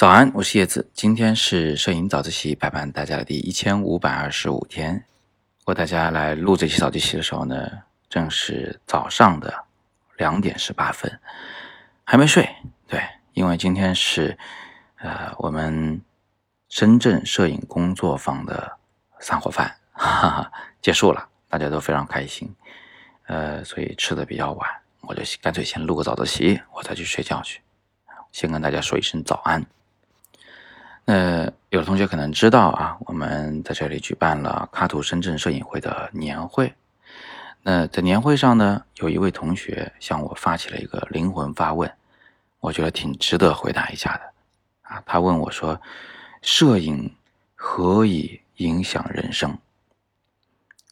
早安，我是叶子。今天是摄影早自习陪伴大家的第一千五百二十五天。我大家来录这期早自习的时候呢，正是早上的两点十八分，还没睡。对，因为今天是呃我们深圳摄影工作坊的散伙饭，哈哈，结束了，大家都非常开心。呃，所以吃的比较晚，我就干脆先录个早自习，我再去睡觉去。先跟大家说一声早安。那有的同学可能知道啊，我们在这里举办了卡图深圳摄影会的年会。那在年会上呢，有一位同学向我发起了一个灵魂发问，我觉得挺值得回答一下的。啊，他问我说：“摄影何以影响人生？”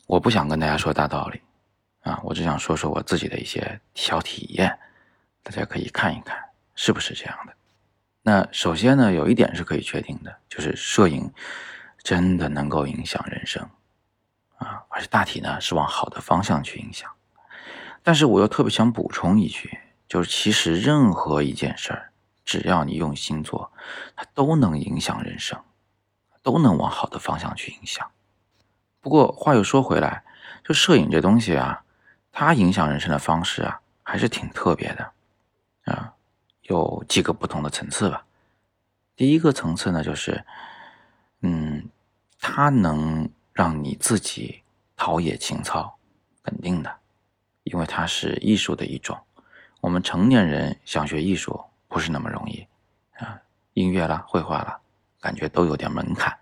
我不想跟大家说大道理，啊，我只想说说我自己的一些小体验，大家可以看一看是不是这样的。那首先呢，有一点是可以确定的，就是摄影真的能够影响人生啊，而且大体呢是往好的方向去影响。但是我又特别想补充一句，就是其实任何一件事儿，只要你用心做，它都能影响人生，都能往好的方向去影响。不过话又说回来，就摄影这东西啊，它影响人生的方式啊，还是挺特别的啊。有几个不同的层次吧。第一个层次呢，就是，嗯，它能让你自己陶冶情操，肯定的，因为它是艺术的一种。我们成年人想学艺术不是那么容易啊，音乐啦、绘画啦，感觉都有点门槛。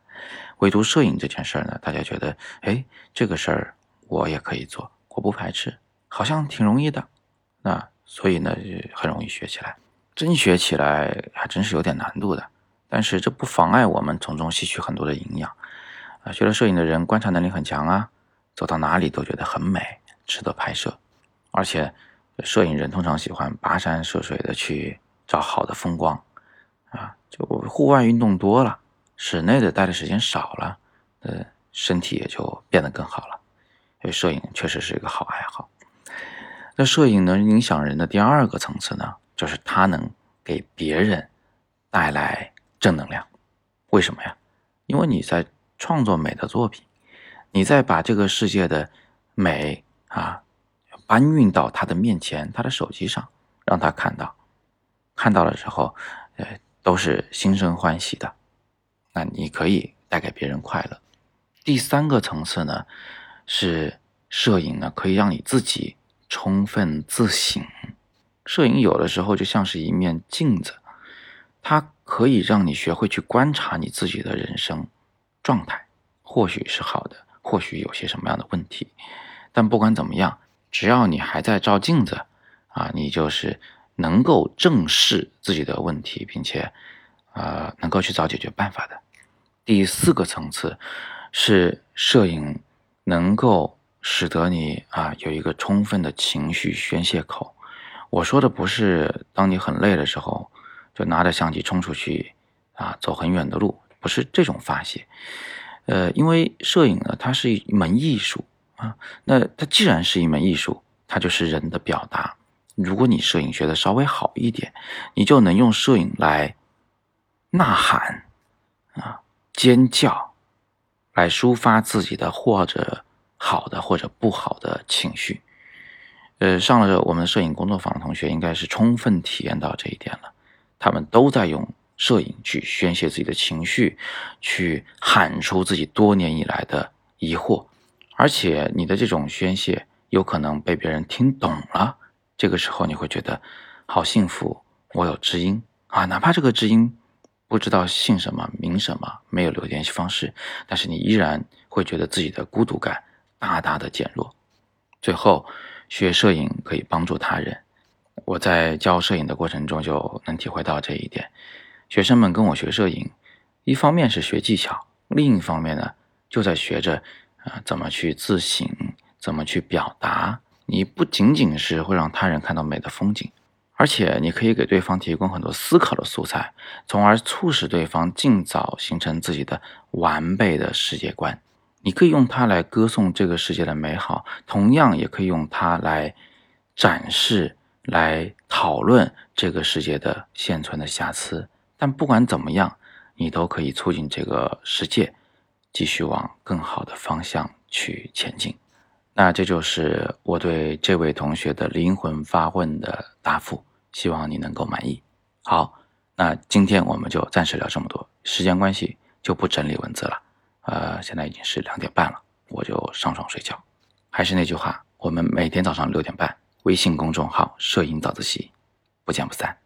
唯独摄影这件事儿呢，大家觉得，哎，这个事儿我也可以做，我不排斥，好像挺容易的。那所以呢，很容易学起来。真学起来还真是有点难度的，但是这不妨碍我们从中吸取很多的营养。啊，学了摄影的人观察能力很强啊，走到哪里都觉得很美，值得拍摄。而且，摄影人通常喜欢跋山涉水的去找好的风光，啊，就户外运动多了，室内的待的时间少了，呃，身体也就变得更好了。所以，摄影确实是一个好爱好。那摄影能影响人的第二个层次呢？就是他能给别人带来正能量，为什么呀？因为你在创作美的作品，你在把这个世界的美啊搬运到他的面前，他的手机上，让他看到，看到了之后，呃，都是心生欢喜的。那你可以带给别人快乐。第三个层次呢，是摄影呢可以让你自己充分自省。摄影有的时候就像是一面镜子，它可以让你学会去观察你自己的人生状态，或许是好的，或许有些什么样的问题。但不管怎么样，只要你还在照镜子，啊，你就是能够正视自己的问题，并且，呃，能够去找解决办法的。第四个层次是摄影能够使得你啊有一个充分的情绪宣泄口。我说的不是当你很累的时候，就拿着相机冲出去啊，走很远的路，不是这种发泄。呃，因为摄影呢，它是一门艺术啊。那它既然是一门艺术，它就是人的表达。如果你摄影学的稍微好一点，你就能用摄影来呐喊啊、尖叫，来抒发自己的或者好的或者不好的情绪。呃，上了我们摄影工作坊的同学应该是充分体验到这一点了。他们都在用摄影去宣泄自己的情绪，去喊出自己多年以来的疑惑，而且你的这种宣泄有可能被别人听懂了。这个时候你会觉得好幸福，我有知音啊，哪怕这个知音不知道姓什么名什么，没有留联系方式，但是你依然会觉得自己的孤独感大大的减弱。最后。学摄影可以帮助他人，我在教摄影的过程中就能体会到这一点。学生们跟我学摄影，一方面是学技巧，另一方面呢，就在学着啊怎么去自省，怎么去表达。你不仅仅是会让他人看到美的风景，而且你可以给对方提供很多思考的素材，从而促使对方尽早形成自己的完备的世界观。你可以用它来歌颂这个世界的美好，同样也可以用它来展示、来讨论这个世界的现存的瑕疵、但不管怎么样，你都可以促进这个世界继续往更好的方向去前进。那这就是我对这位同学的灵魂发问的答复，希望你能够满意。好，那今天我们就暂时聊这么多，时间关系就不整理文字了。呃，现在已经是两点半了，我就上床睡觉。还是那句话，我们每天早上六点半，微信公众号“摄影早自习”，不见不散。